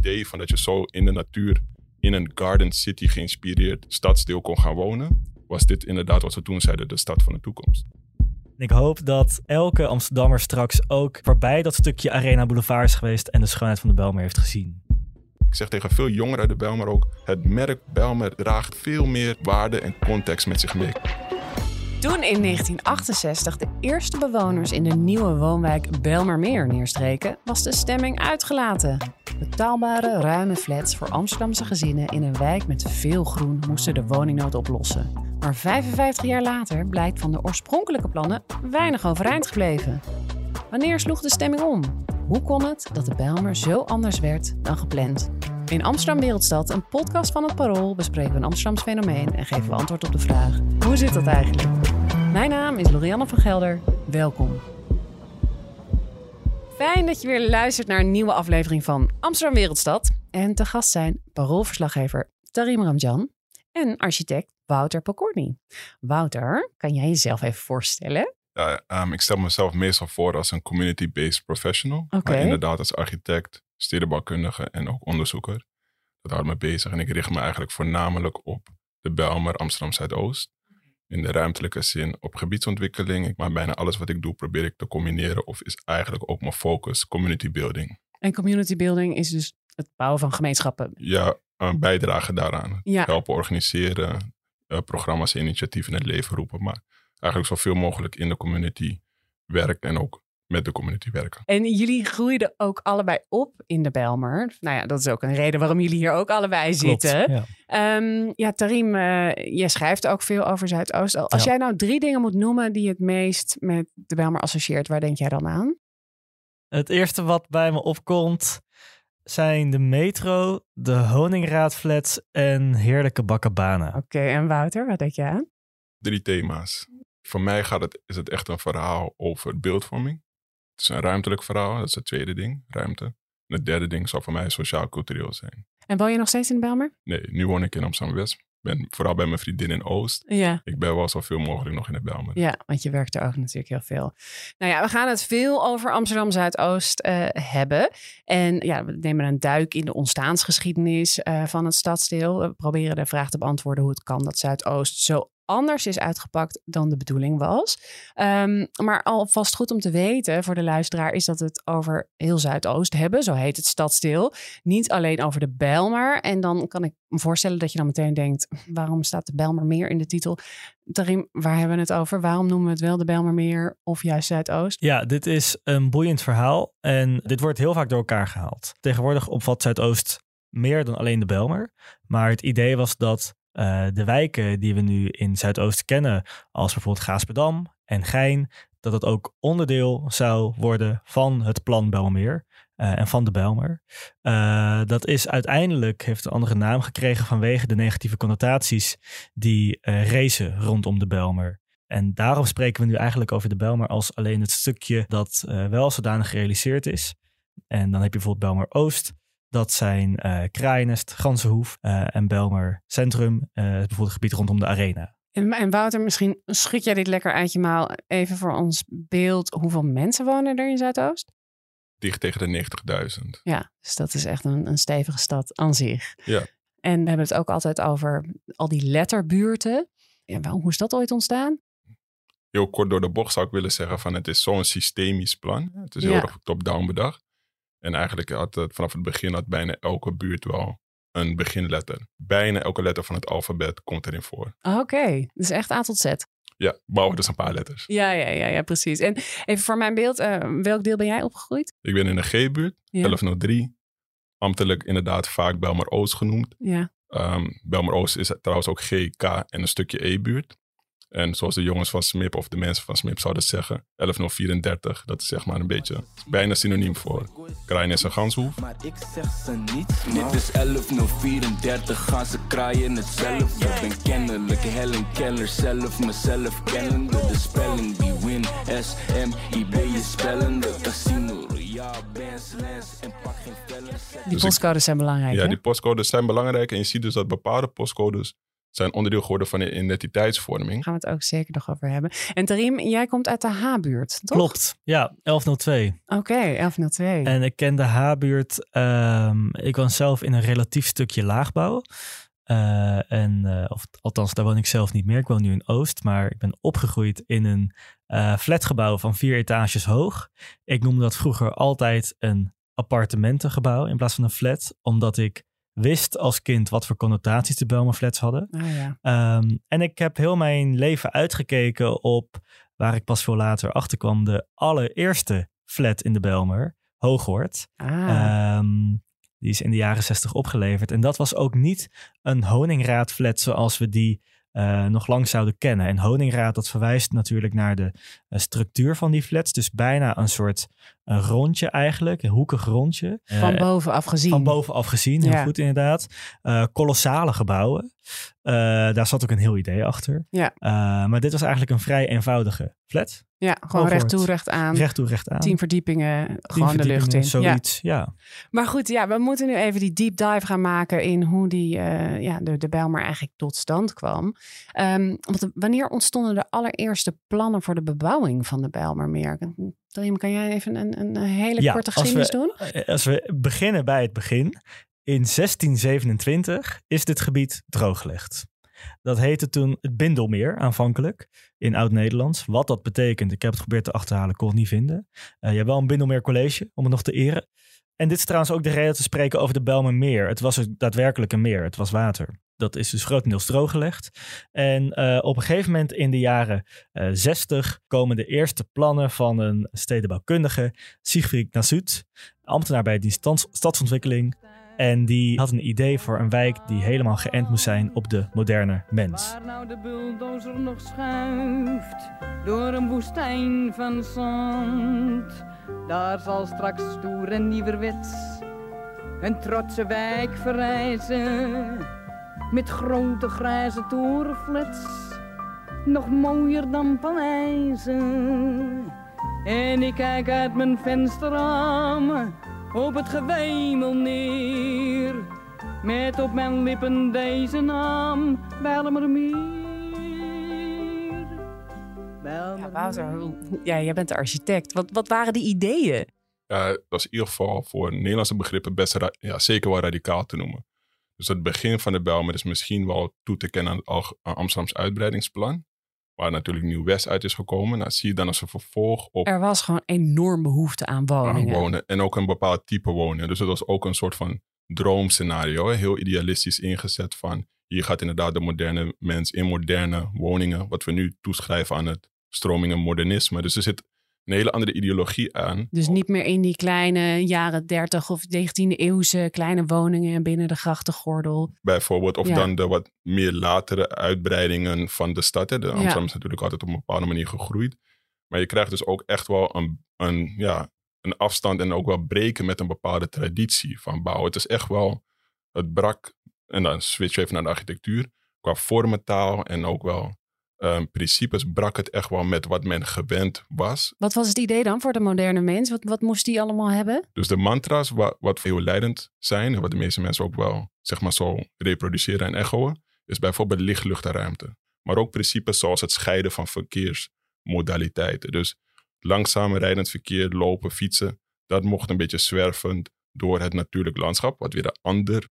idee van dat je zo in de natuur in een garden city geïnspireerd stadsdeel kon gaan wonen, was dit inderdaad wat we toen zeiden, de stad van de toekomst. Ik hoop dat elke Amsterdammer straks ook voorbij dat stukje Arena Boulevard is geweest en de schoonheid van de Belmer heeft gezien. Ik zeg tegen veel jongeren uit de Belmer ook, het merk Belmer draagt veel meer waarde en context met zich mee. Toen in 1968 de eerste bewoners in de nieuwe woonwijk Belmermeer neerstreken, was de stemming uitgelaten. Betaalbare, ruime flats voor Amsterdamse gezinnen in een wijk met veel groen moesten de woningnood oplossen. Maar 55 jaar later blijkt van de oorspronkelijke plannen weinig overeind gebleven. Wanneer sloeg de stemming om? Hoe kon het dat de Bijlmer zo anders werd dan gepland? In Amsterdam Wereldstad, een podcast van het Parool, bespreken we een Amsterdams fenomeen en geven we antwoord op de vraag: hoe zit dat eigenlijk? Mijn naam is Lorianne van Gelder. Welkom. Fijn dat je weer luistert naar een nieuwe aflevering van Amsterdam Wereldstad. En te gast zijn paroolverslaggever Tarim Ramjan en architect Wouter Pokorny. Wouter, kan jij jezelf even voorstellen? Ja, ehm, ik stel mezelf meestal voor als een community-based professional. Maar inderdaad als architect, stedenbouwkundige en ook onderzoeker. Dat houdt me bezig. En ik richt me eigenlijk voornamelijk op de Belmer Amsterdam Zuidoost. In de ruimtelijke zin op gebiedsontwikkeling. Maar bijna alles wat ik doe probeer ik te combineren. Of is eigenlijk ook mijn focus community building. En community building is dus het bouwen van gemeenschappen. Ja, een bijdrage daaraan. Ja. Helpen organiseren, eh, programma's en initiatieven in het leven roepen. Maar eigenlijk zoveel mogelijk in de community werken en ook met de community werken. En jullie groeiden ook allebei op in de Belmer. Nou ja, dat is ook een reden waarom jullie hier ook allebei Klopt, zitten. Ja. Ehm, ja, Tarim, eh, je schrijft ook veel over Zuidoost. Als Ja. jij nou drie dingen moet noemen die het meest met de Belmer associeert, waar denk jij dan aan? Het eerste wat bij me opkomt zijn de metro, de Honingraadflats en heerlijke bakkenbanen. Oké, en Wouter, wat denk jij aan? Drie thema's. Voor mij gaat het, is het echt een verhaal over beeldvorming. Het is een ruimtelijk verhaal, dat is het tweede ding, ruimte. En het derde ding zal voor mij sociaal-cultureel zijn. En woon je nog steeds in Belmer? Nee, nu woon ik in Amsterdam-West. Ben vooral bij mijn vriendin in Oost. Ja. Ik ben wel zoveel mogelijk nog in de Belmer. Ja, want je werkt er ook natuurlijk heel veel. Nou ja, we gaan het veel over Amsterdam Zuidoost eh, hebben. En ja, we nemen een duik in de ontstaansgeschiedenis eh, van het stadsdeel. We proberen de vraag te beantwoorden hoe het kan dat Zuidoost zo anders is uitgepakt dan de bedoeling was. Ehm, maar alvast goed om te weten voor de luisteraar is dat we het over heel Zuidoost hebben. Zo heet het stadsdeel. Niet alleen over de Bijlmer. En dan kan ik me voorstellen dat je dan meteen denkt, waarom staat de Bijlmer meer in de titel? Tarim, waar hebben we het over? Waarom noemen we het wel de Bijlmermeer of juist Zuidoost? Ja, dit is een boeiend verhaal en dit wordt heel vaak door elkaar gehaald. Tegenwoordig opvat Zuidoost meer dan alleen de Belmer. Maar het idee was dat eh, de wijken die we nu in Zuidoost kennen, als bijvoorbeeld Gaasperdam en Gein, dat het ook onderdeel zou worden van het plan Belmer eh, en van de Belmer. Eh, dat is uiteindelijk, heeft een andere naam gekregen vanwege de negatieve connotaties die eh racen rondom de Belmer. En daarom spreken we nu eigenlijk over de Belmer als alleen het stukje dat wel zodanig gerealiseerd is. En dan heb je bijvoorbeeld Belmer Oost. Dat zijn eh Kraaiennest, Gansenhoef eh, en Belmer Centrum. eh, bijvoorbeeld het gebied rondom de arena. En, en Wouter, misschien schud jij dit lekker uit je. Even voor ons beeld, hoeveel mensen wonen er in Zuidoost? Dicht tegen de 90.000. Ja, dus dat is echt een, een stevige stad aan zich. Ja. En we hebben het ook altijd over al die letterbuurten. Ja, waarom, hoe is dat ooit ontstaan? Heel kort door de bocht zou ik willen zeggen van het is zo'n systemisch plan. Het is heel Ja. erg top-down bedacht. En eigenlijk had het vanaf het begin had bijna elke buurt wel een beginletter. Bijna elke letter van het alfabet komt erin voor. Oké, dus echt A tot Z. Ja, behalve dus een paar letters. Ja, ja, ja, ja, precies. En even voor mijn beeld, eh, welk deel ben jij opgegroeid? Ik ben in de G-buurt, Ja. 1103. Ambtelijk inderdaad vaak Belmer Oost genoemd. Ja. Ehm Belmer Oost is trouwens ook G, K en een stukje E-buurt. En zoals de jongens van Smip of de mensen van Smip zouden zeggen, 11034, dat is zeg maar een beetje bijna synoniem voor Kraaienest en Ganshoef. Maar ik zeg ze niets, man. Dit is 11034, gaan ze kraaien hetzelfde. Ben kennelijk Helen Keller, zelf mezelf kennende. De spelling, die win, S, M, I, B, je spellende. Casino. Die Dus ik- postcodes zijn belangrijk, Ja, hè? die postcodes zijn belangrijk en je ziet dus dat bepaalde postcodes zijn onderdeel geworden van de identiteitsvorming. Daar gaan we het ook zeker nog over hebben. En Tarim, jij komt uit de H-buurt, toch? Klopt, ja, 1102. Oké, 1102. En ik ken de H-buurt. ehm, ik woon zelf in een relatief stukje laagbouw. Eh, en, eh, of, althans, daar woon ik zelf niet meer. Ik woon nu in Oost, maar ik ben opgegroeid in een eh, flatgebouw van vier etages hoog. Ik noemde dat vroeger altijd een appartementengebouw in plaats van een flat, omdat ik wist als kind wat voor connotaties de Belmer flats hadden. Ah, ja. Ehm, en ik heb heel mijn leven uitgekeken op waar ik pas veel later achter kwam, de allereerste flat in de Belmer, Hooghoort. Ah, Ehm, die is in de jaren 60 opgeleverd. En dat was ook niet een honingraadflat zoals we die eh, nog lang zouden kennen. En honingraad, dat verwijst natuurlijk naar de eh, structuur van die flats. Dus bijna een soort een rondje eigenlijk, een hoekig rondje. van Eh, bovenaf gezien. van bovenaf gezien, heel Ja. goed inderdaad. Eh, kolossale gebouwen. Eh, daar zat ook een heel idee achter. Ja. Eh, maar dit was eigenlijk een vrij eenvoudige flat. Ja, gewoon recht toe, recht aan. Recht toe, recht aan. Tien verdiepingen, Tien gewoon de lucht in. Ja. Zoiets, ja. Maar goed, ja, we moeten nu even die deep dive gaan maken in hoe die, eh, ja, de, de Bijlmer eigenlijk tot stand kwam. Ehm, want wanneer ontstonden de allereerste plannen voor de bebouwing van de Bijlmermeer? Tarim, kan jij even een, een hele Ja, korte als we- geschiedenis doen? Eh, Als we beginnen bij het begin. In 1627 is dit gebied drooggelegd. Dat heette toen het Bindelmeer aanvankelijk in Oud-Nederlands. Wat dat betekent, ik heb het geprobeerd te achterhalen, kon het niet vinden. Eh, je hebt wel een Bindelmeer College om het nog te eren. En dit is trouwens ook de reden te spreken over de Bijlmermeer. Het was daadwerkelijk een meer, het was water. Dat is dus grotendeels drooggelegd. En eh, op een gegeven moment in de jaren eh 60 komen de eerste plannen van een stedenbouwkundige, Siegfried Nasut, ambtenaar bij die stans- stadsontwikkeling. En die had een idee voor een wijk die helemaal geënt moest zijn op de moderne mens. Waar nou de bulldozer nog schuift door een woestijn van zand, daar zal straks stoer en nieuwerwets een trotse wijk verrijzen met grote grijze torenflats, nog mooier dan Parijzen. En ik kijk uit mijn vensterraam op het gewemel neer. Met op mijn lippen deze naam, Bijlmermeer. Ja, Wouter, ja, jij bent de architect. Wat, wat waren die ideeën? Ja, dat was in ieder geval voor Nederlandse begrippen best ja, zeker wel radicaal te noemen. Dus het begin van de Bijlmer is misschien wel toe te kennen aan aan Amsterdams uitbreidingsplan. Waar natuurlijk Nieuw-West uit is gekomen. Nou, zie je dan als een vervolg op Er was gewoon enorm behoefte aan woningen. aan wonen. En ook een bepaald type wonen. Dus het was ook een soort van droomscenario. Heel idealistisch ingezet van... hier gaat inderdaad de moderne mens in moderne woningen... wat we nu toeschrijven aan het stromingen modernisme. Dus er zit een hele andere ideologie aan. Dus niet meer in die kleine jaren 30 of 19e eeuwse kleine woningen binnen de grachtengordel. bijvoorbeeld. Of Ja. dan de wat meer latere uitbreidingen van de stad. Hè. De Ja. Amsterdam is natuurlijk altijd op een bepaalde manier gegroeid. Maar je krijgt dus ook echt wel een, een, ja, een afstand en ook wel breken met een bepaalde traditie van bouwen. Het is echt wel, het brak, en dan switch even naar de architectuur, qua vormentaal en ook wel ehm, principes brak het echt wel met wat men gewend was. Wat was het idee dan voor de moderne mens? Wat, wat moest die allemaal hebben? Dus de mantra's, wat, wat heel leidend zijn, en wat de meeste mensen ook wel zeg maar zo reproduceren en echoen, is bijvoorbeeld licht, lucht en ruimte. Maar ook principes zoals het scheiden van verkeersmodaliteiten. Dus langzaam rijdend verkeer, lopen, fietsen, dat mocht een beetje zwervend door het natuurlijk landschap, wat weer een ander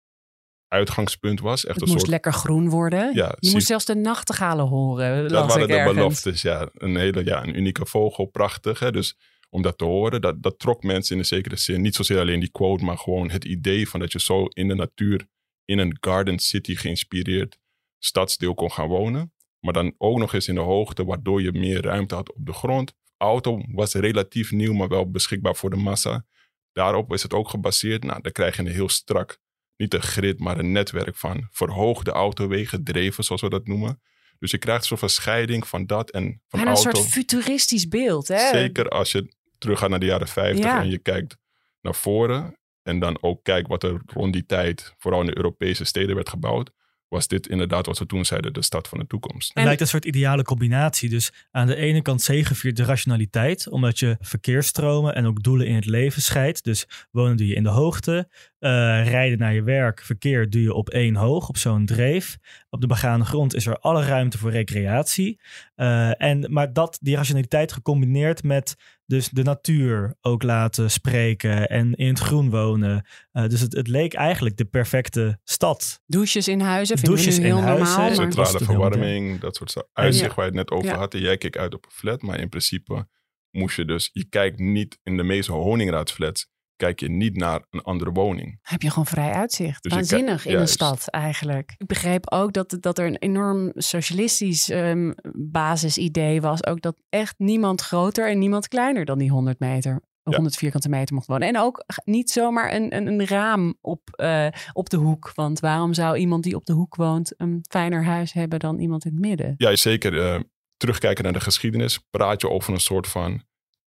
uitgangspunt was. Echt Het een moest soort lekker groen worden. Ja, je zie- moest zelfs de nachtegalen horen. Dat waren de ergens. beloftes, ja. Een hele, ja, een unieke vogel, prachtig. Hè? Dus om dat te horen, dat, dat trok mensen in een zekere zin. Niet zozeer alleen die quote, maar gewoon het idee van dat je zo in de natuur, in een garden city geïnspireerd stadsdeel kon gaan wonen. Maar dan ook nog eens in de hoogte, waardoor je meer ruimte had op de grond. Auto was relatief nieuw, maar wel beschikbaar voor de massa. Daarop is het ook gebaseerd. Nou, dan krijg je een heel strak, niet een grid, maar een netwerk van verhoogde autowegen, dreven zoals we dat noemen. Dus je krijgt een soort van scheiding van dat en van Bijna een auto. soort futuristisch beeld. Hè? Zeker als je teruggaat naar de jaren 50 Ja. en je kijkt naar voren. En dan ook kijkt wat er rond die tijd, vooral in de Europese steden, werd gebouwd. Was dit inderdaad wat we toen zeiden, de stad van de toekomst. Het lijkt een soort ideale combinatie. Dus aan de ene kant zegeviert de rationaliteit, omdat je verkeersstromen en ook doelen in het leven scheidt. Dus wonen doe je in de hoogte, eh, rijden naar je werk, verkeer doe je op één hoog, op zo'n dreef. Op de begane grond is er alle ruimte voor recreatie. Uh, en, maar dat, die rationaliteit gecombineerd met dus de natuur ook laten spreken en in het groen wonen. Uh, dus het, het, leek eigenlijk de perfecte stad. Douches in huizen vinden Douches nu heel in normaal. Huizen, Centrale verwarming, dat soort uitzicht ja. waar je het net over ja. had. En jij keek uit op een flat, maar in principe moest je dus... Je kijkt niet in de meeste honingraadflats kijk je niet naar een andere woning. Heb je gewoon vrij uitzicht. Dus Waanzinnig in een stad eigenlijk. Ik begreep ook dat, dat er een enorm socialistisch um, basisidee was. Ook dat echt niemand groter en niemand kleiner dan die 100 meter. 100 vierkante meter mocht wonen. En ook niet zomaar een, een, een raam op, uh, op de hoek. Want waarom zou iemand die op de hoek woont een fijner huis hebben dan iemand in het midden? Ja, zeker. Uh, terugkijken naar de geschiedenis. Praat je over een soort van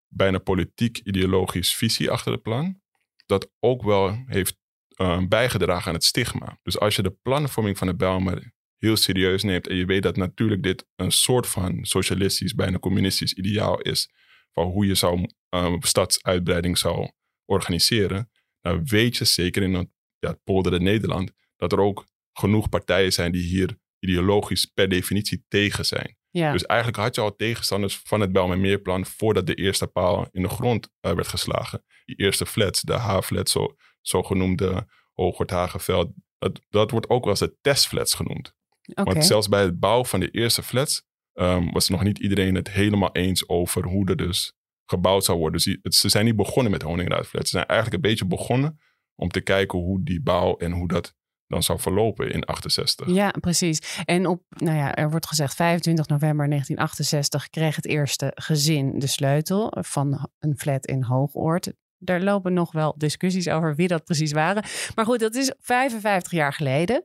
bijna politiek ideologisch visie achter het plan dat ook wel heeft uh, bijgedragen aan het stigma. Dus als je de planvorming van de Bijlmer heel serieus neemt en je weet dat natuurlijk dit een soort van socialistisch, bijna communistisch ideaal is van hoe je zou, uh, stadsuitbreiding zou organiseren, dan weet je zeker in het, ja, Nederland dat er ook genoeg partijen zijn die hier ideologisch per definitie tegen zijn. Ja. Dus eigenlijk had je al tegenstanders van het Bijlmermeerplan voordat de eerste paal in de grond uh, werd geslagen. Die eerste flats, de H-flats, zo, zogenoemde Hoogwart-Hagenveld, dat, dat wordt ook wel eens de testflats genoemd. Okay. Want zelfs bij het bouwen van de eerste flats um, was nog niet iedereen het helemaal eens over hoe er dus gebouwd zou worden. Dus het, ze zijn niet begonnen met honingraadflats. Ze zijn eigenlijk een beetje begonnen om te kijken hoe die bouw en hoe dat dan zou verlopen in 68. Ja, precies. En op, nou ja, er wordt gezegd 25 november 1968 kreeg het eerste gezin de sleutel van een flat in Hoogoord. Daar lopen nog wel discussies over wie dat precies waren. Maar goed, dat is 55 jaar geleden.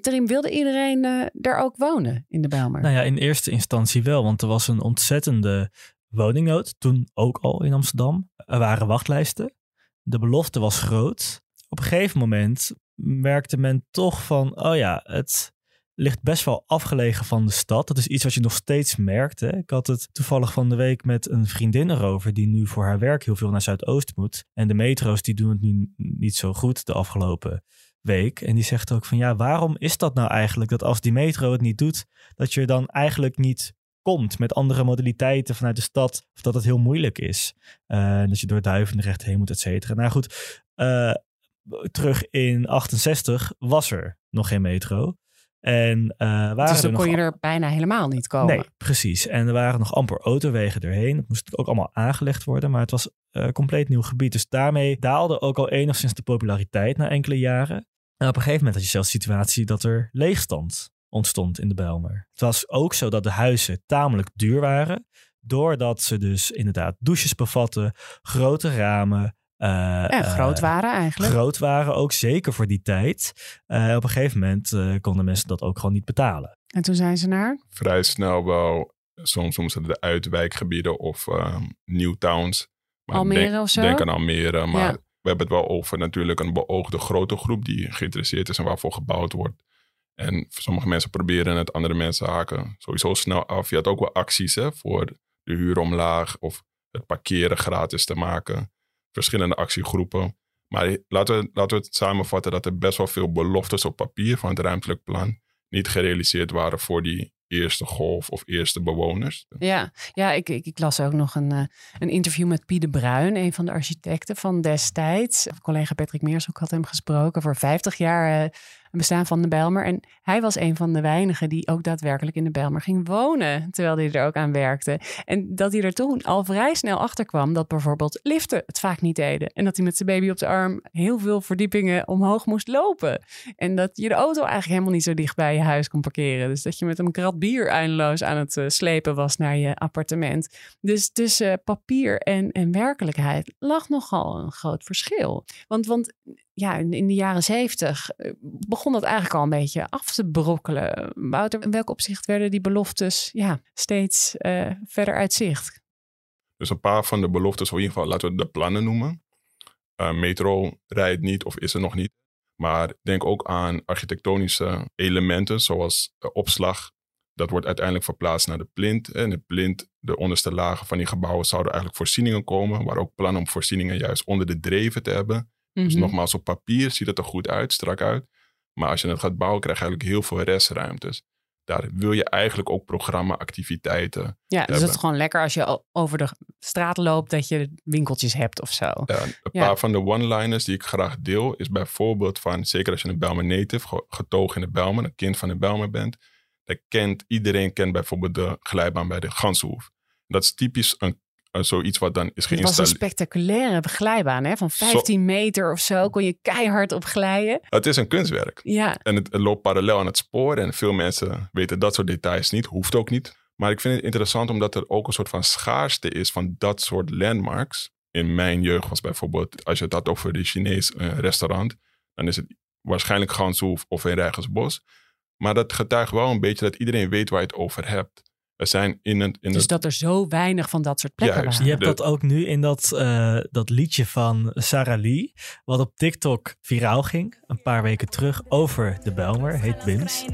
Terim, wilde iedereen uh, daar ook wonen in de Bijlmer? Nou ja, in eerste instantie wel, want er was een ontzettende woningnood. Toen ook al in Amsterdam. Er waren wachtlijsten. De belofte was groot. Op een gegeven moment merkte men toch van, oh ja, het ligt best wel afgelegen van de stad. Dat is iets wat je nog steeds merkt. Hè? Ik had het toevallig van de week met een vriendin erover die nu voor haar werk heel veel naar Zuidoost moet. En de metro's die doen het nu niet zo goed de afgelopen week. En die zegt ook van ja, waarom is dat nou eigenlijk dat als die metro het niet doet, dat je dan eigenlijk niet komt met andere modaliteiten vanuit de stad, of dat het heel moeilijk is. Uh, dat je door Duivendrecht heen moet, et cetera. Nou goed, uh, terug in 68 was er nog geen metro. En, uh, waren dus dan kon je er bijna helemaal niet komen. Nee, precies. En er waren nog amper autowegen erheen. Het moest ook allemaal aangelegd worden, maar het was een uh, compleet nieuw gebied. Dus daarmee daalde ook al enigszins de populariteit na enkele jaren. En op een gegeven moment had je zelfs de situatie dat er leegstand ontstond in de Bijlmer. Het was ook zo dat de huizen tamelijk duur waren, doordat ze dus inderdaad douches bevatten, grote ramen, uh, en groot waren eigenlijk. Groot waren ook zeker voor die tijd. Uh, op een gegeven moment uh, konden mensen dat ook gewoon niet betalen. En toen zijn ze naar? Vrij snel wel. Soms noemen ze de uitwijkgebieden of um, new towns. Maar Almere denk, of zo? Denk aan Almere. Maar ja. we hebben het wel over natuurlijk een beoogde grote groep die geïnteresseerd is en waarvoor gebouwd wordt. En sommige mensen proberen het, andere mensen haken sowieso snel af. Je had ook wel acties hè, voor de huur omlaag of het parkeren gratis te maken verschillende actiegroepen. Maar laten we, laten we het samenvatten dat er best wel veel beloftes op papier van het ruimtelijk plan niet gerealiseerd waren voor die eerste golf of eerste bewoners. Ja, ja ik, ik, ik las ook nog een, uh, een interview met Pieter Bruin, een van de architecten van destijds. Collega Patrick Meers ook had hem gesproken voor 50 jaar uh, bestaan van de Bijlmer. En hij was een van de weinigen die ook daadwerkelijk in de Bijlmer ging wonen, terwijl hij er ook aan werkte. En dat hij er toen al vrij snel achter kwam dat bijvoorbeeld liften het vaak niet deden. En dat hij met zijn baby op de arm heel veel verdiepingen omhoog moest lopen. En dat je de auto eigenlijk helemaal niet zo dicht bij je huis kon parkeren. Dus dat je met een krat bier eindeloos aan het uh, slepen was naar je appartement. Dus tussen papier en, en werkelijkheid lag nogal een groot verschil. Want, want ja, in de jaren zeventig eh, begon dat eigenlijk al een beetje af te brokkelen. Wouter, in welk opzicht werden die beloftes ja, steeds uh, verder uit zicht? Dus een paar van de beloftes, of in ieder geval laten we de plannen noemen. Uh, metro rijdt niet of is er nog niet. Maar denk ook aan architectonische elementen, zoals opslag. Dat wordt uiteindelijk verplaatst naar de plint. En de plint, de onderste lagen van die gebouwen, zouden eigenlijk voorzieningen komen. Waar ook plannen om voorzieningen juist onder de dreven te hebben. Dus Mhm. nogmaals, op papier ziet het er goed uit, strak uit. Maar als je het gaat bouwen, krijg je eigenlijk heel veel restruimtes. Daar wil je eigenlijk ook programma-activiteiten. Ja, dus het is gewoon lekker als je over de straat loopt dat je winkeltjes hebt of zo. Ja, een Ja. paar van de one-liners die ik graag deel, is bijvoorbeeld van, zeker als je een Belmer native, ge- getogen in de Belmer, een kind van de Belmer bent, dan kent iedereen kent bijvoorbeeld de glijbaan bij de Gansenhoef. Dat is typisch een, een zoiets wat dan is Het was een geïnstalleerd. spectaculaire glijbaan hè? van 15 meter of zo. Kon je keihard op glijden. Het is een kunstwerk. Ja, En het, het loopt parallel aan het spoor. En veel mensen weten dat soort details niet. Hoeft ook niet. Maar ik vind het interessant omdat er ook een soort van schaarste is van dat soort landmarks. In mijn jeugd was bijvoorbeeld, als je het had over de Chinees eh, restaurant, dan is het waarschijnlijk Ganshoef of in Rijgersbos. Maar dat getuigt wel een beetje dat iedereen weet waar je het over hebt. Er zijn in. In dus het dat er zo weinig van dat soort plekken Juist. Je waren. hebt De- dat ook nu in dat, eh, dat liedje van Sarah Lee, wat op TikTok viraal ging, een paar weken terug, over de Belmer, heet Bims.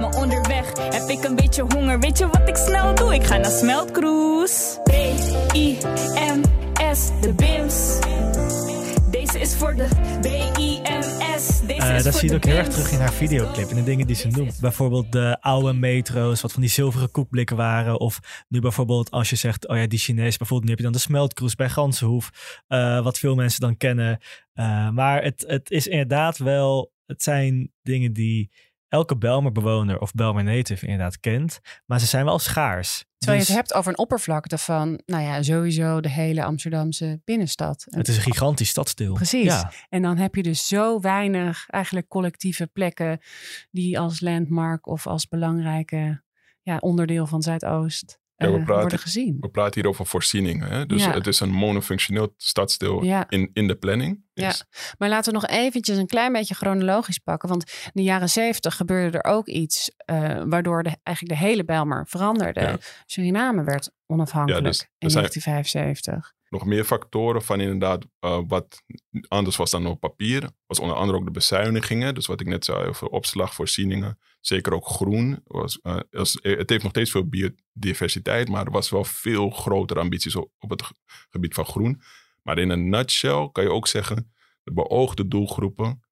maar onderweg heb ik een beetje honger. Weet je wat ik snel doe? Ik ga naar Smeltcruise. B-I-M-S, de BIMS. Deze is voor de B-I-M-S. Eh dat zie je ook heel erg terug in haar videoclip en de dingen die ze noemt. Bijvoorbeeld de oude metro's, wat van die zilveren koekblikken waren. Of nu bijvoorbeeld als je zegt, oh ja, die Chinees, bijvoorbeeld nu heb je dan de smeltcruise bij Gansenhoef. eh, wat veel mensen dan kennen. Eh, maar het, het is inderdaad wel, het zijn dingen die elke Belmer-bewoner of Belmer native inderdaad kent. Maar ze zijn wel schaars. Terwijl je Dus het hebt over een oppervlakte van, nou ja, sowieso de hele Amsterdamse binnenstad. Het is een gigantisch stadsdeel. Precies. Ja. En dan heb je dus zo weinig eigenlijk collectieve plekken die als landmark of als belangrijke ja, onderdeel van Zuidoost Ja, we eh, praten- worden gezien. we praten hier over voorzieningen. Hè? Dus Ja. het is een monofunctioneel stadsdeel Ja. in, in de planning. Ja. Maar laten we nog eventjes een klein beetje chronologisch pakken. Want in de jaren zeventig gebeurde er ook iets eh, waardoor de, eigenlijk de hele Bijlmer veranderde. Suriname werd onafhankelijk Ja, dus in zijn- 1975. nog meer factoren van inderdaad uh, wat anders was dan op papier. Was onder andere ook de bezuinigingen. Dus wat ik net zei over opslag, voorzieningen. Zeker ook groen. Was, uh, was, het heeft nog steeds veel biodiversiteit, maar er was wel veel grotere ambities op, op het gebied van groen. Maar in een nutshell kan je ook zeggen, de beoogde doelgroepen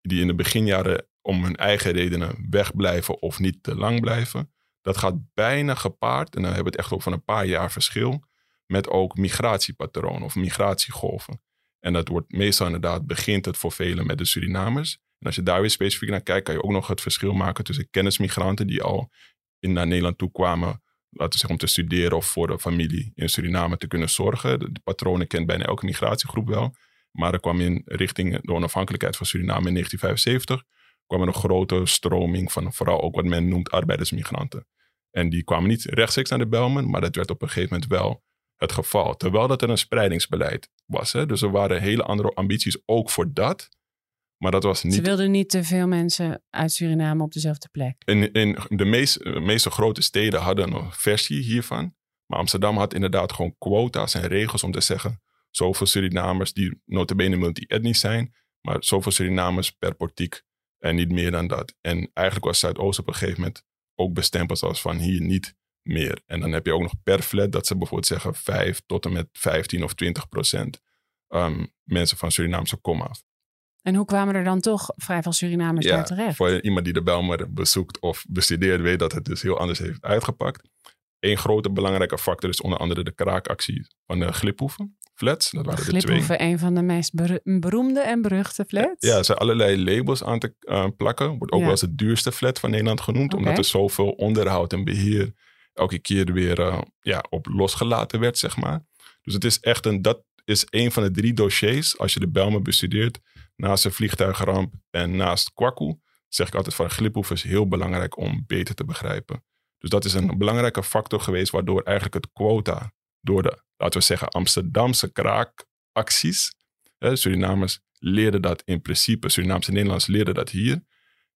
die in de beginjaren om hun eigen redenen wegblijven of niet te lang blijven. Dat gaat bijna gepaard, en dan hebben we het echt over een paar jaar verschil, met ook migratiepatronen of migratiegolven. En dat wordt meestal inderdaad, begint het voor velen met de Surinamers. En als je daar weer specifiek naar kijkt, kan je ook nog het verschil maken tussen kennismigranten die al in, naar Nederland toe kwamen, laten we zeggen om te studeren of voor de familie in Suriname te kunnen zorgen. De, patronen kent bijna elke migratiegroep wel. Maar er kwam in richting de onafhankelijkheid van Suriname in 1975 kwam er een grote stroming van vooral ook wat men noemt arbeidersmigranten. En die kwamen niet rechtstreeks naar de Belmen, maar dat werd op een gegeven moment wel het geval. Terwijl dat er een spreidingsbeleid was. Hè? Dus er waren hele andere ambities ook voor dat. Maar dat was Ze niet... wilden niet te veel mensen uit Suriname op dezelfde plek. In, in de meest, de meeste grote steden hadden een versie hiervan. Maar Amsterdam had inderdaad gewoon quota's en regels om te zeggen... zoveel Surinamers die notabene multi-etnisch zijn... maar zoveel Surinamers per portiek en niet meer dan dat. En eigenlijk was Zuidoost op een gegeven moment ook bestempeld als van hier niet meer. En dan heb je ook nog per flat dat ze bijvoorbeeld zeggen 5 tot en met 15 of 20 procent um, mensen van Surinaamse kom af. En hoe kwamen er dan toch vrij veel Surinamers daar terecht? Voor iemand die de Belmer bezoekt of bestudeert, weet dat het dus heel anders heeft uitgepakt. Eén grote belangrijke factor is onder andere de kraakactie van de gliphoeven. Flats, dat waren de twee. Gliphoeven, een van de meest beroemde en beruchte flats. Ja, er zijn allerlei labels aan te uh, plakken. Wordt ook Ja. wel eens het duurste flat van Nederland genoemd. Omdat er zoveel onderhoud en beheer elke keer weer uh, ja, op losgelaten werd, zeg maar. Dus het is echt een, dat is een van de drie dossiers, als je de Belmen bestudeert, naast de vliegtuigramp en naast Kwaku, zeg ik altijd van Gliphoef is heel belangrijk om beter te begrijpen. Dus dat is een belangrijke factor geweest waardoor eigenlijk het quota door de, laten we zeggen, Amsterdamse kraakacties, hè, Surinamers leerden dat in principe, Surinaamse Nederlanders leerden dat hier.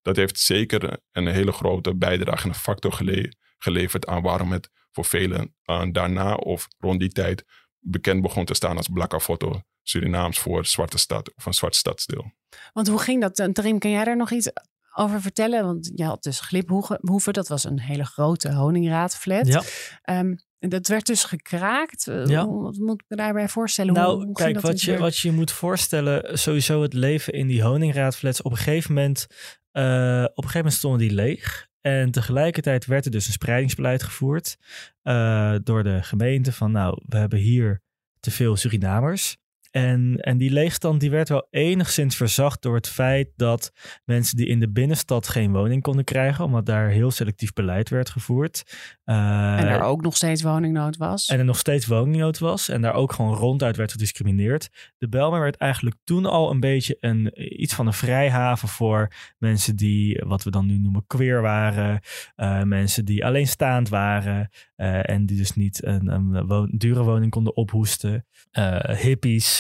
Dat heeft zeker een hele grote bijdrage en een factor gele geleverd aan waarom het voor velen uh, daarna of rond die tijd bekend begon te staan als Blakkafoto Surinaams voor Zwarte Stad of een zwart stadsdeel. Want hoe ging dat? En Tarim, kan jij daar nog iets over vertellen? Want je had dus Gliphoeven, dat was een hele grote honingraadflat. Ja. Ehm, en dat werd dus gekraakt. Eh, Ja. Wat moet ik me daarbij voorstellen? Nou, hoe, kijk, wat dus je, weer? wat je moet voorstellen, sowieso het leven in die honingraadflats. Op een gegeven moment, eh, op een gegeven moment stonden die leeg. En tegelijkertijd werd er dus een spreidingsbeleid gevoerd eh, door de gemeente van, nou, we hebben hier te veel Surinamers. En, en die leegstand die werd wel enigszins verzacht door het feit dat mensen die in de binnenstad geen woning konden krijgen, omdat daar heel selectief beleid werd gevoerd. En Eh, er ook nog steeds woningnood was. en er nog steeds woningnood was en daar ook gewoon ronduit werd gediscrimineerd. De Belmer werd eigenlijk toen al een beetje een, iets van een vrijhaven voor mensen die, wat we dan nu noemen, queer waren. eh, mensen die alleenstaand waren eh, en die dus niet een, een wo- dure woning konden ophoesten. Eh,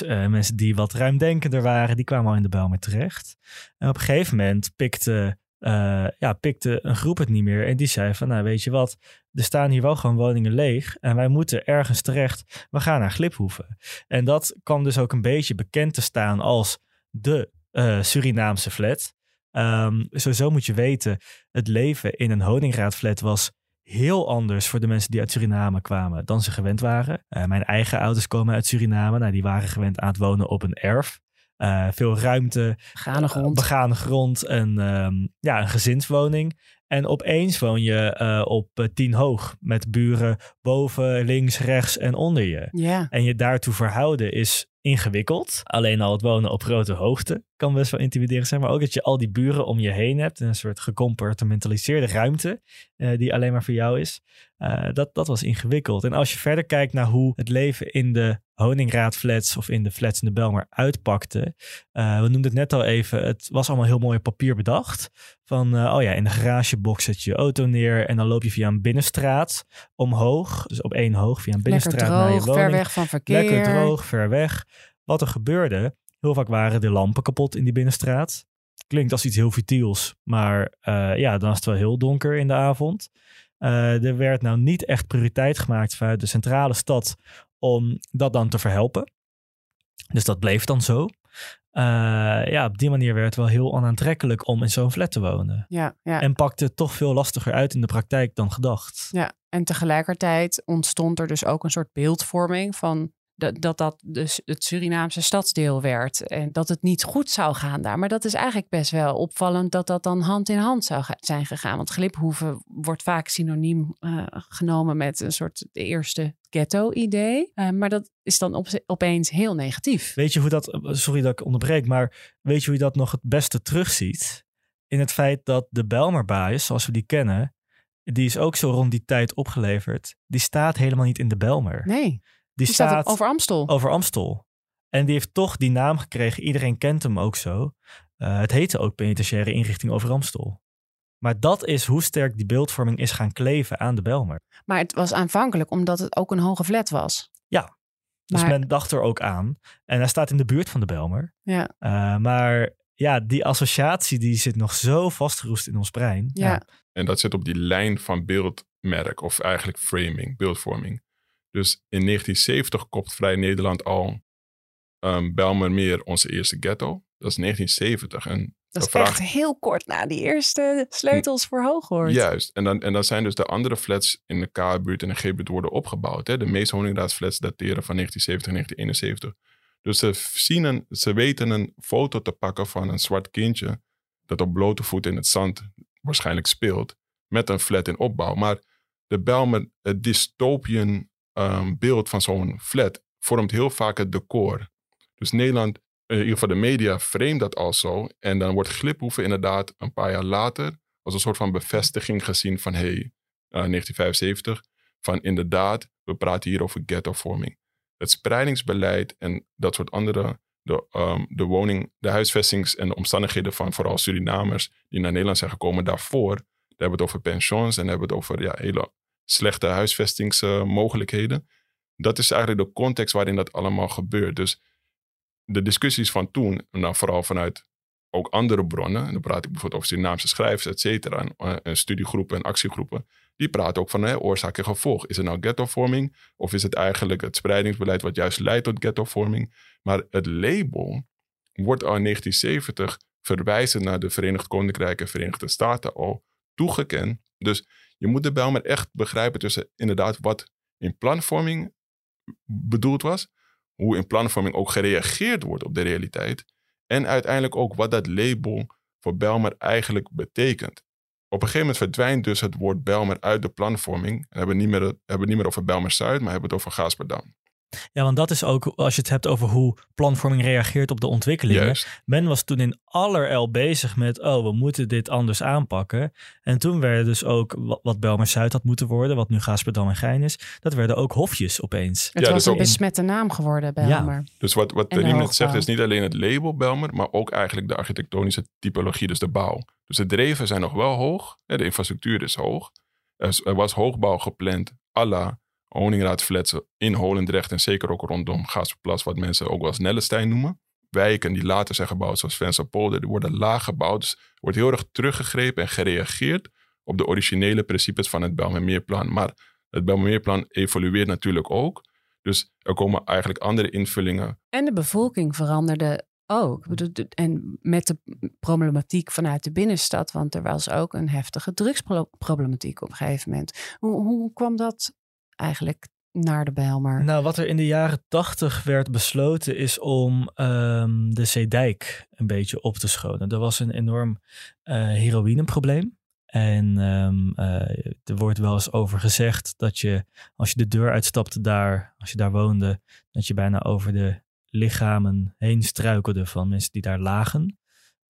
eh, mensen die wat ruimdenkender waren, die kwamen al in de Belmer terecht. En op een gegeven moment pikte, eh, ja, pikte een groep het niet meer en die zei van, nou weet je wat, er staan hier wel gewoon woningen leeg en wij moeten ergens terecht. We gaan naar Gliphoeven. En dat kwam dus ook een beetje bekend te staan als de eh, Surinaamse flat. Ehm, sowieso moet je weten, het leven in een honingraadflat was heel anders voor de mensen die uit Suriname kwamen dan ze gewend waren. Eh, mijn eigen ouders komen uit Suriname. Nou, die waren gewend aan het wonen op een erf. Eh, veel ruimte, Begane grond. begane grond en ehm, ja, een gezinswoning. En opeens woon je eh, op eh, tien hoog met buren boven, links, rechts en onder je. En je daartoe verhouden is ingewikkeld. Alleen al het wonen op grote hoogte kan best wel intimiderend zijn. Maar ook dat je al die buren om je heen hebt. Een soort gecompartimentaliseerde ruimte eh, die alleen maar voor jou is. Eh, dat, dat was ingewikkeld. En als je verder kijkt naar hoe het leven in de Honingraadflats of in de flats in de Belmer uitpakte. eh, we noemden het net al even. Het was allemaal heel mooi op papier bedacht. Van, eh, oh ja, in de garagebox zet je je auto neer en dan loop je via een binnenstraat omhoog. Dus op één hoog via een binnenstraat naar je droog, woning. ver weg van verkeer. Lekker droog, ver weg. Wat er gebeurde, heel vaak waren de lampen kapot in die binnenstraat. Klinkt als iets heel futiels, maar ja, dan is het wel heel donker in de avond. Eh, er werd nou niet echt prioriteit gemaakt vanuit de centrale stad om dat dan te verhelpen. Dus dat bleef dan zo. Eh, ja, op die manier werd het wel heel onaantrekkelijk om in zo'n flat te wonen. Ja, ja. En pakte het toch veel lastiger uit in de praktijk dan gedacht. Ja, en tegelijkertijd ontstond er dus ook een soort beeldvorming van dat dat, dat dus het Surinaamse stadsdeel werd. En dat het niet goed zou gaan daar. Maar dat is eigenlijk best wel opvallend dat dat dan hand in hand zou zijn gegaan. Want Gliphoeven wordt vaak synoniem eh, genomen met een soort de eerste ghetto-idee. Eh, maar dat is dan op, opeens heel negatief. Weet je hoe dat, sorry dat ik onderbreek, maar weet je hoe je dat nog het beste terugziet? In het feit dat de Belmerbaais, zoals we die kennen, die is ook zo rond die tijd opgeleverd. Die staat helemaal niet in de Belmer. Nee, die, die staat over Amstel. over Amstel. En die heeft toch die naam gekregen. Iedereen kent hem ook zo. Eh, het heette ook penitentiaire inrichting over Amstel. Maar dat is hoe sterk die beeldvorming is gaan kleven aan de Belmer. Maar het was aanvankelijk omdat het ook een hoge flat was. Dus Maar- men dacht er ook aan. En hij staat in de buurt van de Belmer. Ja, Uh, maar ja, die associatie die zit nog zo vastgeroest in ons brein. ja. En dat zit op die lijn van beeldmerk, of eigenlijk framing, beeldvorming. Dus in 1970 kopt Vrij Nederland al um, Bijlmermeer onze eerste ghetto. Dat is 1970. En Dat is vraag- echt heel kort na die eerste sleutels voor Hooghoort. Juist. En dan, en dan zijn dus de andere flats in de K-buurt en de G-buurt worden opgebouwd. Hè? De meeste honingraadsflats dateren van 1970 en 1971. Dus ze, zien een, ze weten een foto te pakken van een zwart kindje dat op blote voet in het zand waarschijnlijk speelt met een flat in opbouw. Maar de Belmer, het dystopian ehm, beeld van zo'n flat vormt heel vaak het decor. Dus Nederland, in ieder geval de media, frame dat al zo. En dan wordt Gliphoeven inderdaad een paar jaar later als een soort van bevestiging gezien van hey, eh, 1975, van inderdaad, we praten hier over ghettovorming. Het spreidingsbeleid en dat soort andere, de, ehm, de woning, de huisvestings en de omstandigheden van vooral Surinamers die naar Nederland zijn gekomen daarvoor, daar hebben we het over pensions en hebben we het over ja, hele slechte huisvestingsmogelijkheden. dat is eigenlijk de context waarin dat allemaal gebeurt. Dus de discussies van toen, en dan vooral vanuit ook andere bronnen, en dan praat ik bijvoorbeeld over Surinaamse schrijvers, et cetera, en, eh, en studiegroepen en actiegroepen, die praten ook van oorzaak en gevolg. Is het nou ghettovorming of is het eigenlijk het spreidingsbeleid wat juist leidt tot ghettovorming? Maar het label wordt al in 1970 verwijzend naar de Verenigd Koninkrijk en Verenigde Staten al toegekend. Dus je moet de Bijlmer echt begrijpen tussen inderdaad wat in planvorming bedoeld was, hoe in planvorming ook gereageerd wordt op de realiteit en uiteindelijk ook wat dat label voor Belmer eigenlijk betekent. Op een gegeven moment verdwijnt dus het woord Belmer uit de planvorming. We hebben het niet meer, hebben niet meer over Belmer Zuid, maar hebben het over Gaasperdam. Ja, want dat is ook als je het hebt over hoe planvorming reageert op de ontwikkelingen. Juist. Men was toen in allerijl bezig met, oh, we moeten dit anders aanpakken. En toen werden dus ook wat, Belmer Zuid had moeten worden, wat nu Gaasperdam en Gein is, dat werden ook hofjes opeens. Het Ja, was dus een ook- besmette naam geworden, Belmer. Dus wat, wat Riem net zegt is niet alleen het label Belmer, maar ook eigenlijk de architectonische typologie, dus de bouw. Dus de dreven zijn nog wel hoog, hè, de infrastructuur is hoog. Er, er was hoogbouw gepland, à la Honingraadflats in Holendrecht en zeker ook rondom Gasperplas, wat mensen ook wel Snellestein noemen. Wijken die later zijn gebouwd, zoals Vensterpolder, die worden laag gebouwd. Dus er wordt heel erg teruggegrepen en gereageerd op de originele principes van het Bijlmermeerplan. Maar het Bijlmermeerplan evolueert natuurlijk ook. Dus er komen eigenlijk andere invullingen En de bevolking veranderde ook. En met de problematiek vanuit de binnenstad, want er was ook een heftige drugsproblematiek op een gegeven moment. Hoe, hoe kwam dat eigenlijk naar de Bijlmer? Nou, wat er in de jaren tachtig werd besloten is om ehm, de Zeedijk een beetje op te schonen. Er was een enorm eh heroïneprobleem. En ehm, eh, er wordt wel eens over gezegd dat je, als je de deur uitstapte daar, als je daar woonde, dat je bijna over de lichamen heen struikelde van mensen die daar lagen.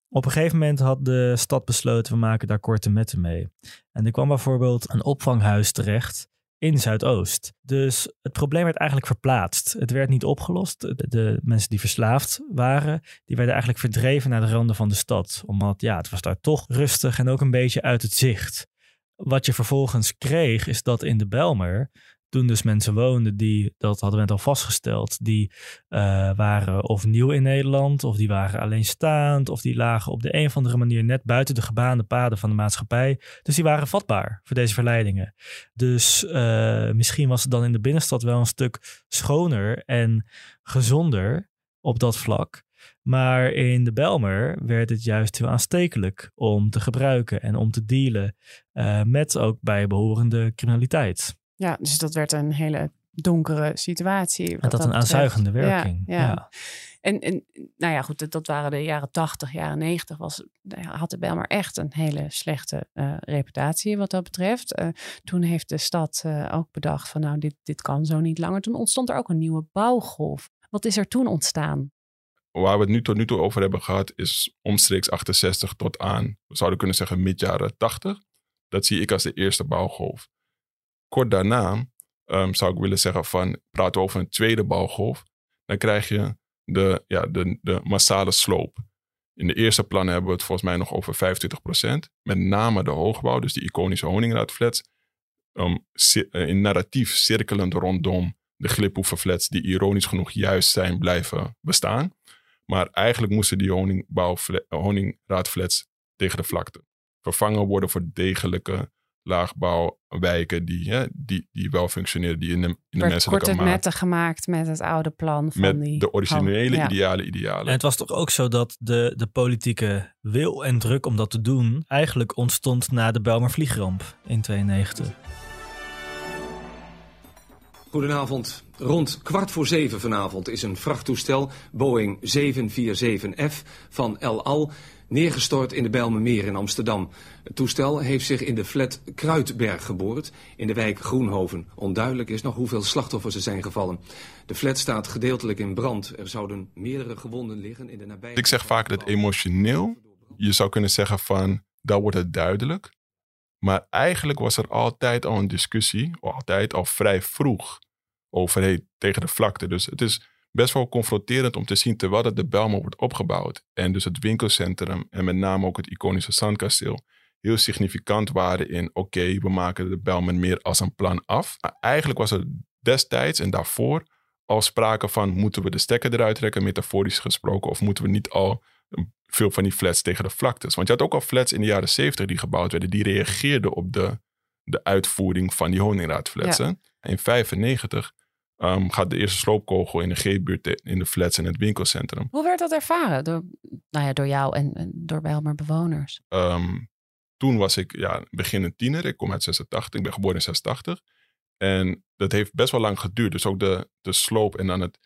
Op een gegeven moment had de stad besloten, we maken daar korte metten mee. En er kwam bijvoorbeeld een opvanghuis terecht in Zuidoost. Dus het probleem werd eigenlijk verplaatst. Het werd niet opgelost. De, mensen die verslaafd waren, die werden eigenlijk verdreven naar de randen van de stad. Omdat ja, het was daar toch rustig en ook een beetje uit het zicht. Wat je vervolgens kreeg, is dat in de Belmer, toen dus mensen woonden die, dat hadden we net al vastgesteld, die eh, waren of nieuw in Nederland, of die waren alleenstaand, of die lagen op de een of andere manier net buiten de gebaande paden van de maatschappij. Dus die waren vatbaar voor deze verleidingen. Dus eh, misschien was het dan in de binnenstad wel een stuk schoner en gezonder op dat vlak. Maar in de Belmer werd het juist heel aanstekelijk om te gebruiken en om te dealen eh, met ook bijbehorende criminaliteit. Ja, dus dat werd een hele donkere situatie. Het wat had een betreft. aanzuigende werking. ja. ja. En, en nou ja, goed, dat, dat waren de jaren 80, jaren 90. Was, nou had de Bijlmer echt een hele slechte eh, reputatie wat dat betreft. Eh, toen heeft de stad eh, ook bedacht van nou, dit, dit kan zo niet langer. Toen ontstond er ook een nieuwe bouwgolf. Wat is er toen ontstaan? waar we het nu tot nu toe over hebben gehad, is omstreeks 68 tot aan, we zouden kunnen zeggen, mid jaren 80. Dat zie ik als de eerste bouwgolf. Kort daarna ehm, zou ik willen zeggen van, praten over een tweede bouwgolf, dan krijg je de, ja, de, de massale sloop. In de eerste plannen hebben we het volgens mij nog over 25%. Met name de hoogbouw, dus die iconische Honingraadflats. ehm, eh, in narratief cirkelend rondom de Gliphoevenflats, die ironisch genoeg juist zijn blijven bestaan. Maar eigenlijk moesten die honingbouwfla- honingraadflats tegen de vlakte vervangen worden voor degelijke laagbouwwijken die, hè, die, die wel functioneren, die in de, in de menselijke maat netten gemaakt met het oude plan van met die... de originele ja. ideale En idealen. het was toch ook zo dat de, de politieke wil en druk om dat te doen eigenlijk ontstond na de Belmer vliegramp in 92. Goedenavond. Rond kwart voor zeven vanavond is een vrachttoestel Boeing 747F van El Al neergestort in de Bijlmermeer in Amsterdam. Het toestel heeft zich in de flat Kruidberg geboord in de wijk Groenhoven. Onduidelijk is nog hoeveel slachtoffers er zijn gevallen. De flat staat gedeeltelijk in brand. Er zouden meerdere gewonden liggen in de nabije... Ik zeg vaak dat emotioneel, je zou kunnen zeggen van, daar wordt het duidelijk. Maar eigenlijk was er altijd al een discussie, altijd al vrij vroeg, over tegen de vlakte. Dus het is best wel confronterend om te zien terwijl het de Belmer wordt opgebouwd. En dus het winkelcentrum en met name ook het iconische Zandkasteel heel significant waren in, oké, we maken de Belmer meer als een plan af. Maar eigenlijk was er destijds en daarvoor al sprake van, moeten we de stekker eruit trekken, metaforisch gesproken, of moeten we niet al veel van die flats tegen de vlaktes. Want je had ook al flats in de jaren 70 die gebouwd werden, die reageerden op de, de uitvoering van die honingraadflats. Ja. In 95 ehm, gaat de eerste sloopkogel in de G-buurt in de flats in het winkelcentrum. Hoe werd dat ervaren door, nou ja, door jou en, en door Bijlmer bewoners? Ehm, toen was ik ja, beginnend tiener. Ik kom uit 86. Ik ben geboren in 86. En dat heeft best wel lang geduurd. Dus ook de, de sloop en dan het,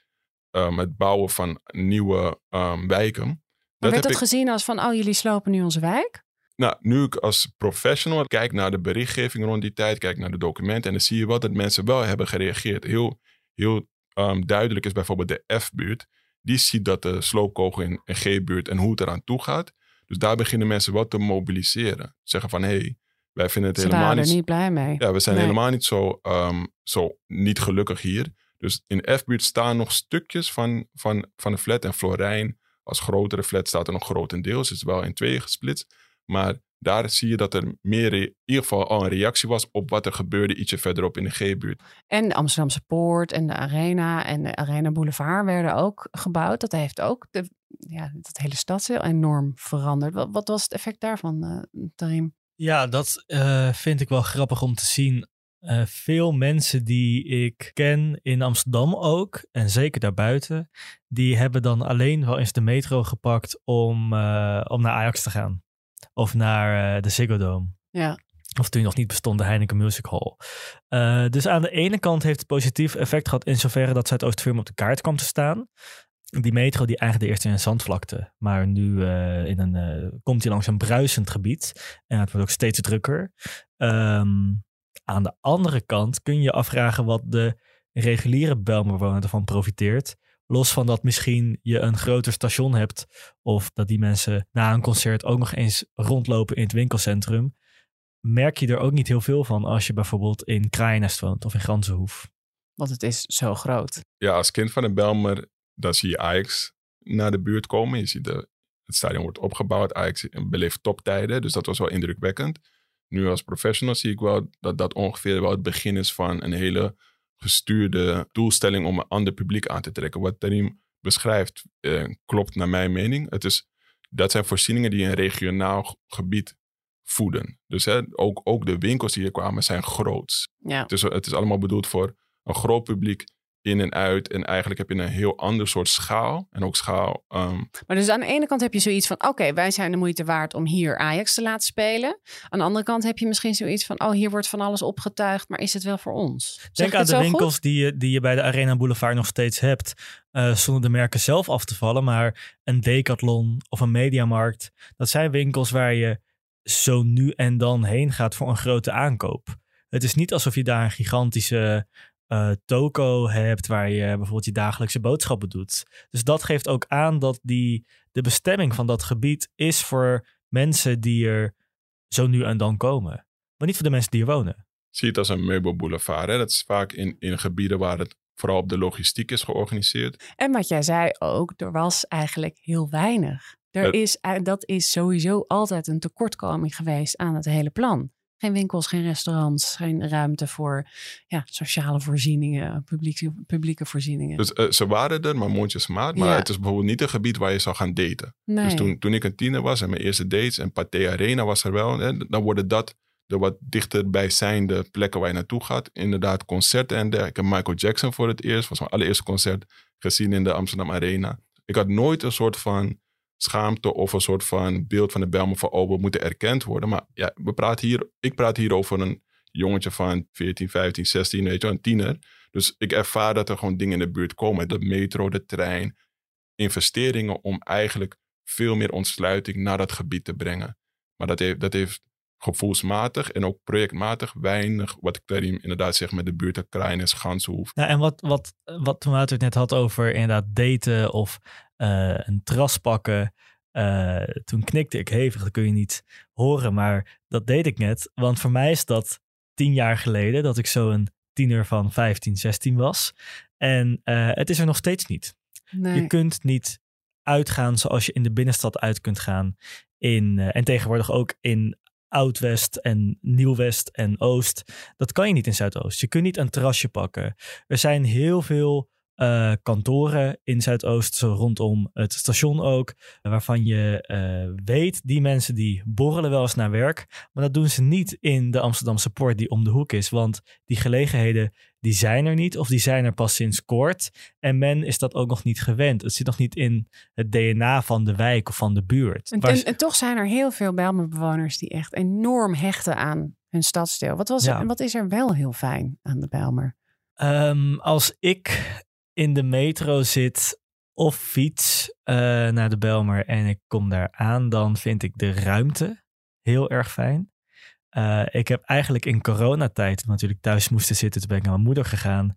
ehm, het bouwen van nieuwe wijken. Maar Dat werd heb dat ik, gezien als van, oh jullie slopen nu onze wijk? nou, nu ik als professional kijk naar de berichtgeving rond die tijd, kijk naar de documenten. En dan zie je wel dat mensen wel hebben gereageerd. Heel, heel ehm, duidelijk is bijvoorbeeld de F-buurt. Die ziet dat de sloopkogel in een G-buurt en hoe het eraan toe gaat. Dus daar beginnen mensen wat te mobiliseren. Zeggen van, hé, hey, wij vinden het Ze helemaal waren niet... er niet blij mee. Ja, we zijn Nee. helemaal niet zo, ehm, zo niet gelukkig hier. Dus in F-buurt staan nog stukjes van, van, van de flat. En Florijn, als grotere flat, staat er nog grotendeels. Het is wel in tweeën gesplitst. Maar daar zie je dat er meer, in ieder geval al een reactie was op wat er gebeurde ietsje verderop in de G-buurt. En de Amsterdamse Poort en de Arena en de Arena Boulevard werden ook gebouwd. Dat heeft ook de, ja, dat hele stadsdeel enorm veranderd. Wat, wat was het effect daarvan, eh Tarim? Ja, dat eh, vind ik wel grappig om te zien. Eh, veel mensen die ik ken in Amsterdam ook, en zeker daarbuiten, die hebben dan alleen wel eens de metro gepakt om, eh, om naar Ajax te gaan. Of naar eh, de Ziggo Dome. Ja. Of toen nog niet bestond de Heineken Music Hall. Eh, dus aan de ene kant heeft het positief effect gehad in zoverre dat Zuidoost-Firm op de kaart kwam te staan. Die metro die eindigde eerst in een zandvlakte, maar nu eh, in een, komt hij langs een bruisend gebied. En het wordt ook steeds drukker. Ehm, aan de andere kant kun je je afvragen wat de reguliere Belmerwoner ervan profiteert. Los van dat misschien je een groter station hebt. Of dat die mensen na een concert ook nog eens rondlopen in het winkelcentrum. Merk je er ook niet heel veel van als je bijvoorbeeld in Kraaienest woont of in Ganzenhoef. Want het is zo groot. Ja, als kind van een Belmer, dan zie je Ajax naar de buurt komen. Je ziet de, het stadion wordt opgebouwd. Ajax beleeft toptijden, dus dat was wel indrukwekkend. Nu als professional zie ik wel dat dat ongeveer wel het begin is van een hele gestuurde doelstelling om een ander publiek aan te trekken. Wat Tarim beschrijft eh, klopt naar mijn mening. Het is, dat zijn voorzieningen die een regionaal gebied voeden. Dus hè, ook, ook de winkels die hier kwamen zijn groots. Ja. Het is, het is allemaal bedoeld voor een groot publiek in en uit. En eigenlijk heb je een heel ander soort schaal. En ook schaal. ehm, Maar dus aan de ene kant heb je zoiets van... oké, wij zijn de moeite waard om hier Ajax te laten spelen. Aan de andere kant heb je misschien zoiets van... oh, hier wordt van alles opgetuigd, maar is het wel voor ons? Zeg Denk aan de winkels goed? die je, die je bij de Arena Boulevard nog steeds hebt. eh, zonder de merken zelf af te vallen. Maar een Decathlon of een Mediamarkt. Dat zijn winkels waar je zo nu en dan heen gaat voor een grote aankoop. Het is niet alsof je daar een gigantische eh, toko hebt. Waar je bijvoorbeeld je dagelijkse boodschappen doet. Dus dat geeft ook aan dat die, de bestemming van dat gebied is voor mensen die er zo nu en dan komen. Maar niet voor de mensen die er wonen. zie het als een meubelboulevard. Hè? Dat is vaak in, in gebieden waar het vooral op de logistiek is georganiseerd. En wat jij zei ook, er was eigenlijk heel weinig. Er is, dat is sowieso altijd een tekortkoming geweest aan het hele plan. Geen winkels, geen restaurants, geen ruimte voor ja, sociale voorzieningen, publieke, publieke voorzieningen. Dus eh, ze waren er, maar mondjesmaat. Maar Ja. het is bijvoorbeeld niet een gebied waar je zou gaan daten. nee. Dus toen, toen ik een tiener was en mijn eerste dates en Pathé Arena was er wel. Hè, dan worden dat de wat dichterbijzijnde plekken waar je naartoe gaat. Inderdaad, concerten en dergelijke. Ik heb Michael Jackson voor het eerst, was mijn allereerste concert gezien in de Amsterdam Arena. Ik had nooit een soort van schaamte of een soort van beeld van de Belmen van oh, we moeten erkend worden. Maar ja, we praten hier, ik praat hier over een jongetje van 14, 15, 16, weet je, een tiener. Dus ik ervaar dat er gewoon dingen in de buurt komen. De metro, de trein, investeringen om eigenlijk veel meer ontsluiting naar dat gebied te brengen. Maar dat heeft, dat heeft gevoelsmatig en ook projectmatig weinig, wat ik daarin inderdaad zeg met de buurt de Kraaienest, Gansenhoef. Nou, en wat, wat, wat toen Wouter het net had over inderdaad daten of een terras pakken. eh, toen knikte ik hevig, dat kun je niet horen, maar dat deed ik net. Want voor mij is dat tien jaar geleden dat ik zo'n tiener van 15, 16 was. En eh, het is er nog steeds niet. nee. Je kunt niet uitgaan zoals je in de binnenstad uit kunt gaan. In, eh, en tegenwoordig ook in Oud-West en Nieuw-West en Oost. Dat kan je niet in Zuidoost. Je kunt niet een terrasje pakken. Er zijn heel veel eh, kantoren in Zuidoost, zo rondom het station ook, waarvan je eh, weet, die mensen die borrelen wel eens naar werk, maar dat doen ze niet in de Amsterdamse Poort die om de hoek is, want die gelegenheden die zijn er niet of die zijn er pas sinds kort en men is dat ook nog niet gewend. Het zit nog niet in het DNA van de wijk of van de buurt. En, toch zijn er heel veel Bijlmerbewoners die echt enorm hechten aan hun stadsdeel. Wat, was Ja. er, wat is er wel heel fijn aan de Bijlmer? Ehm, als ik in de metro zit of fiets eh, naar de Belmer en ik kom daar aan, dan vind ik de ruimte heel erg fijn. Eh, ik heb eigenlijk in coronatijd, natuurlijk thuis moesten zitten, toen ben ik naar mijn moeder gegaan.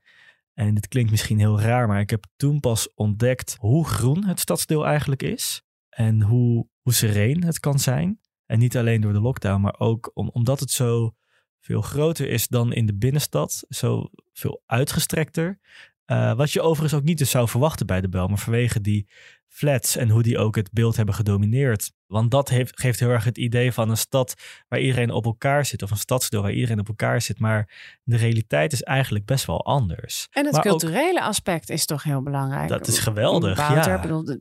En dit klinkt misschien heel raar, maar ik heb toen pas ontdekt hoe groen het stadsdeel eigenlijk is. En hoe, hoe sereen het kan zijn. En niet alleen door de lockdown, maar ook om, omdat het zo veel groter is dan in de binnenstad. Zo veel uitgestrekter. Eh, wat je overigens ook niet dus zou verwachten bij de Bel, maar vanwege die flats en hoe die ook het beeld hebben gedomineerd. Want dat heeft, geeft heel erg het idee van een stad waar iedereen op elkaar zit, of een stadsdeel waar iedereen op elkaar zit. Maar de realiteit is eigenlijk best wel anders. En het Maar ook- culturele aspect is toch heel belangrijk. Dat is geweldig, Wouter, ja. ik bedoel,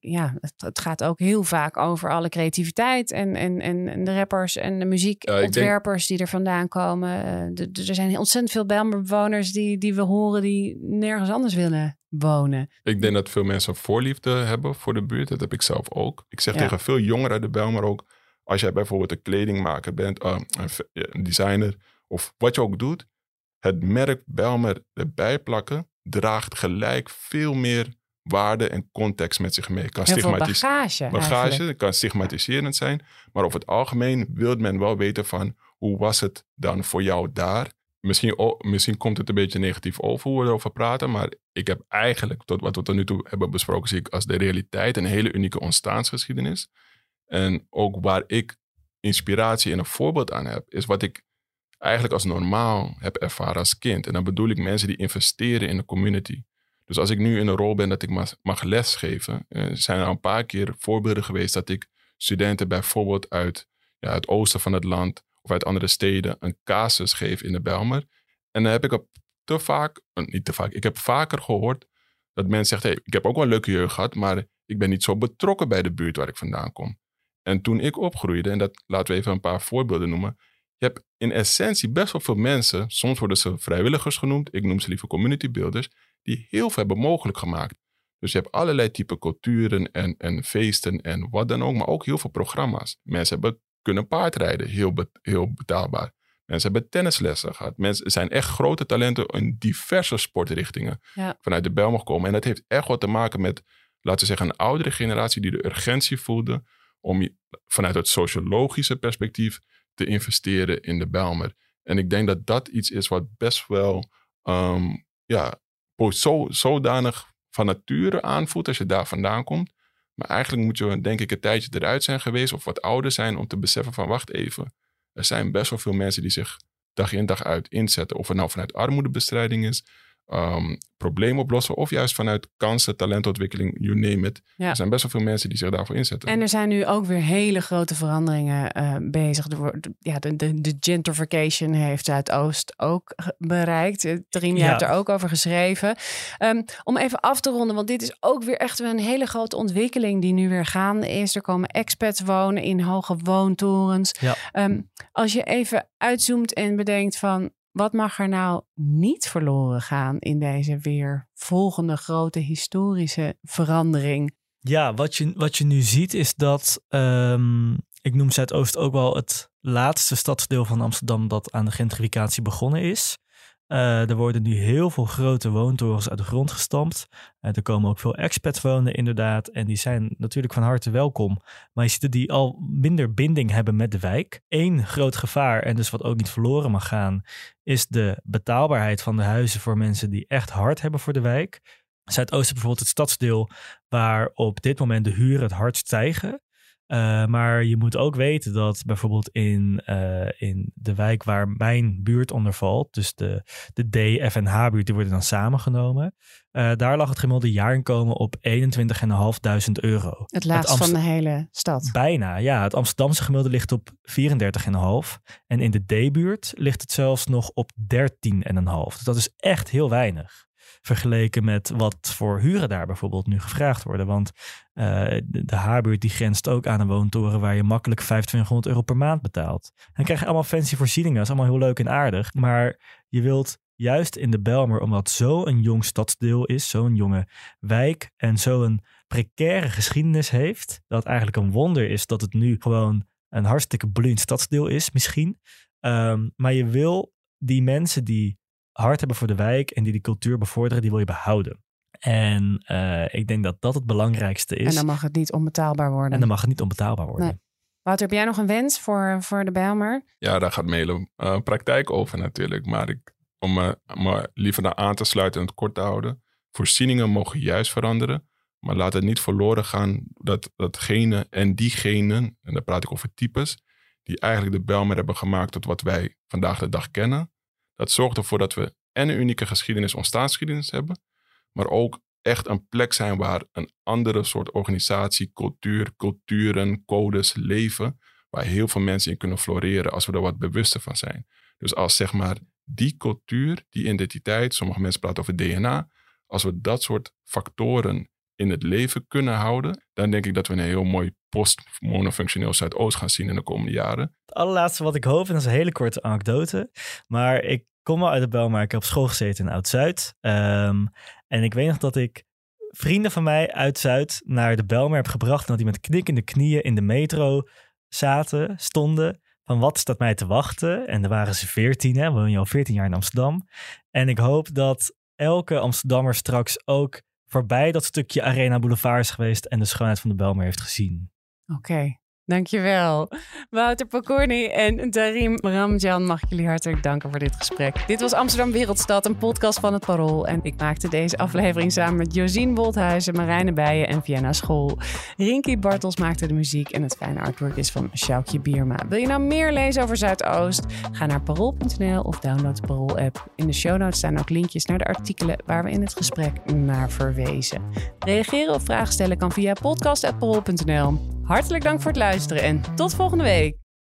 ja, het, het gaat ook heel vaak over alle creativiteit en, en, en, en de rappers en de muziekontwerpers die er vandaan komen. Eh, de- de- er zijn ontzettend veel Bijlmerbewoners die, die we horen die nergens anders willen wonen. Ik denk dat veel mensen voorliefde hebben voor de buurt. Dat heb ik zelf ook. Ik zeg Ja. tegen veel jongeren uit de Bijlmer ook... als jij bijvoorbeeld een kledingmaker bent, eh, een designer... of wat je ook doet... het merk Bijlmer erbij plakken... draagt gelijk veel meer waarde en context met zich mee. Kan stigmatis- bagage. bagage, kan stigmatiserend zijn. Maar over het algemeen wil men wel weten van... hoe was het dan voor jou daar? Misschien, misschien komt het een beetje negatief over hoe we erover praten... maar ik heb eigenlijk, tot wat we tot nu toe hebben besproken... zie ik als de realiteit een hele unieke ontstaansgeschiedenis. En ook waar ik inspiratie en een voorbeeld aan heb... is wat ik eigenlijk als normaal heb ervaren als kind. En dan bedoel ik mensen die investeren in de community... Dus als ik nu in een rol ben dat ik mag, lesgeven, eh, zijn er al een paar keer voorbeelden geweest dat ik studenten bijvoorbeeld uit ja, het oosten van het land of uit andere steden een casus geef in de Bijlmer. En dan heb ik op te vaak, eh, niet te vaak, ik heb vaker gehoord dat mensen zeggen, hey, ik heb ook wel een leuke jeugd gehad, maar ik ben niet zo betrokken bij de buurt waar ik vandaan kom. En toen ik opgroeide, en dat laten we even een paar voorbeelden noemen, je hebt in essentie best wel veel mensen, soms worden ze vrijwilligers genoemd, ik noem ze liever community builders, die heel veel hebben mogelijk gemaakt. Dus je hebt allerlei type culturen en, en feesten en wat dan ook, maar ook heel veel programma's. Mensen hebben kunnen paardrijden, heel, be- heel betaalbaar. Mensen hebben tennislessen gehad. Mensen zijn echt grote talenten in diverse sportrichtingen Ja. vanuit de Bijl gekomen. En dat heeft echt wat te maken met, laten we zeggen, een oudere generatie die de urgentie voelde om je- vanuit het sociologische perspectief te investeren in de Bijlmer. En ik denk dat dat iets is wat best wel ehm, ja, zo, zodanig van nature aanvoelt als je daar vandaan komt. Maar eigenlijk moet je denk ik een tijdje eruit zijn geweest of wat ouder zijn om te beseffen van wacht even. Er zijn best wel veel mensen die zich dag in dag uit inzetten. Of het nou vanuit armoedebestrijding is, ehm problemen oplossen of juist vanuit kansen, talentontwikkeling, you name it. Ja. Er zijn best wel veel mensen die zich daarvoor inzetten. En er zijn nu ook weer hele grote veranderingen eh, bezig. Wordt- ja, de, de, de gentrification heeft Zuidoost ook bereikt. Eh, Trien, je Ja. hebt er ook over geschreven. Ehm, om even af te ronden, want dit is ook weer echt weer een hele grote ontwikkeling die nu weer gaande is. Er komen expats wonen in hoge woontorens. Ja. Ehm, als je even uitzoomt en bedenkt van... Wat mag er nou niet verloren gaan in deze weer volgende grote historische verandering? Ja, wat je, wat je nu ziet is dat, ehm, ik noem Zuidoost ook wel het laatste stadsdeel van Amsterdam dat aan de gentrificatie begonnen is. Eh, er worden nu heel veel grote woontorens uit de grond gestampt. Eh, er komen ook veel expats wonen inderdaad. En die zijn natuurlijk van harte welkom. Maar je ziet dat die al minder binding hebben met de wijk. Eén groot gevaar, en dus wat ook niet verloren mag gaan, is de betaalbaarheid van de huizen voor mensen die echt hard hebben voor de wijk. Zuidoost is bijvoorbeeld het stadsdeel waar op dit moment de huren het hardst stijgen. Eh, maar je moet ook weten dat bijvoorbeeld in, eh, in de wijk waar mijn buurt onder valt, dus de, de D, F en H-buurt, die worden dan samengenomen. eh, daar lag het gemiddelde jaarinkomen op 21.500 euro. Het laatst van de hele stad. Bijna, ja. Het Amsterdamse gemiddelde ligt op 34,5. En in de D-buurt ligt het zelfs nog op 13,5. Dus dat is echt heel weinig. Vergeleken met wat voor huren daar bijvoorbeeld nu gevraagd worden. Want uh, de, de haarbuurt die grenst ook aan een woontoren waar je makkelijk 2500 euro per maand betaalt. Dan krijg je allemaal fancy voorzieningen, dat is allemaal heel leuk en aardig. Maar je wilt juist in de Belmer, omdat zo'n jong stadsdeel is, zo'n jonge wijk en zo'n precaire geschiedenis heeft, dat eigenlijk een wonder is dat het nu gewoon een hartstikke bloeiend stadsdeel is, misschien. Um, maar je wil die mensen die hard hebben voor de wijk en die die cultuur bevorderen, die wil je behouden. En uh, ik denk dat dat het belangrijkste is. En dan mag het niet onbetaalbaar worden. En dan mag het niet onbetaalbaar worden. Nee. Wouter, heb jij nog een wens voor, voor de Bijlmer? Ja, daar gaat Mele uh, praktijk over natuurlijk. Maar ik, om me uh, liever naar aan te sluiten en het kort te houden. Voorzieningen mogen juist veranderen. Maar laat het niet verloren gaan dat datgene en diegenen, en dan praat ik over types, die eigenlijk de Belmer hebben gemaakt tot wat wij vandaag de dag kennen. Dat zorgt ervoor dat we en een unieke geschiedenis, ontstaansgeschiedenis hebben, maar ook echt een plek zijn waar een andere soort organisatie, cultuur, culturen, codes leven, waar heel veel mensen in kunnen floreren als we er wat bewuster van zijn. Dus als zeg maar die cultuur, die identiteit, sommige mensen praten over DNA, als we dat soort factoren in het leven kunnen houden, dan denk ik dat we een heel mooi post-monofunctioneel Zuidoost gaan zien in de komende jaren. Het allerlaatste wat ik hoop, en dat is een hele korte anekdote, maar ik kom wel uit de Belmar. Ik heb op school gezeten in Oud-Zuid. Um, en ik weet nog dat ik vrienden van mij uit Zuid naar de Belmer heb gebracht. En dat die met knikkende knieën in de metro zaten, stonden. Van wat staat mij te wachten? En er waren ze veertien, woon je al veertien jaar in Amsterdam. En ik hoop dat elke Amsterdammer straks ook voorbij dat stukje Arena Boulevard is geweest en de schoonheid van de Belmer heeft gezien. Oké, dankjewel. Wouter Pokorny en Darim Ramjan, mag ik jullie hartelijk danken voor dit gesprek. Dit was Amsterdam Wereldstad, een podcast van het Parool. En ik maakte deze aflevering samen met Josien Bolthuizen, Marijne Bijen en Vienna School. Rinky Bartels maakte de muziek en het fijne artwork is van Sjoukje Bierma. Wil je nou meer lezen over Zuidoost? Ga naar parool.nl of download de Parool-app. In de show notes staan ook linkjes naar de artikelen waar we in het gesprek naar verwezen. Reageren of vragen stellen kan via podcast.parool.nl. Hartelijk dank voor het luisteren en tot volgende week.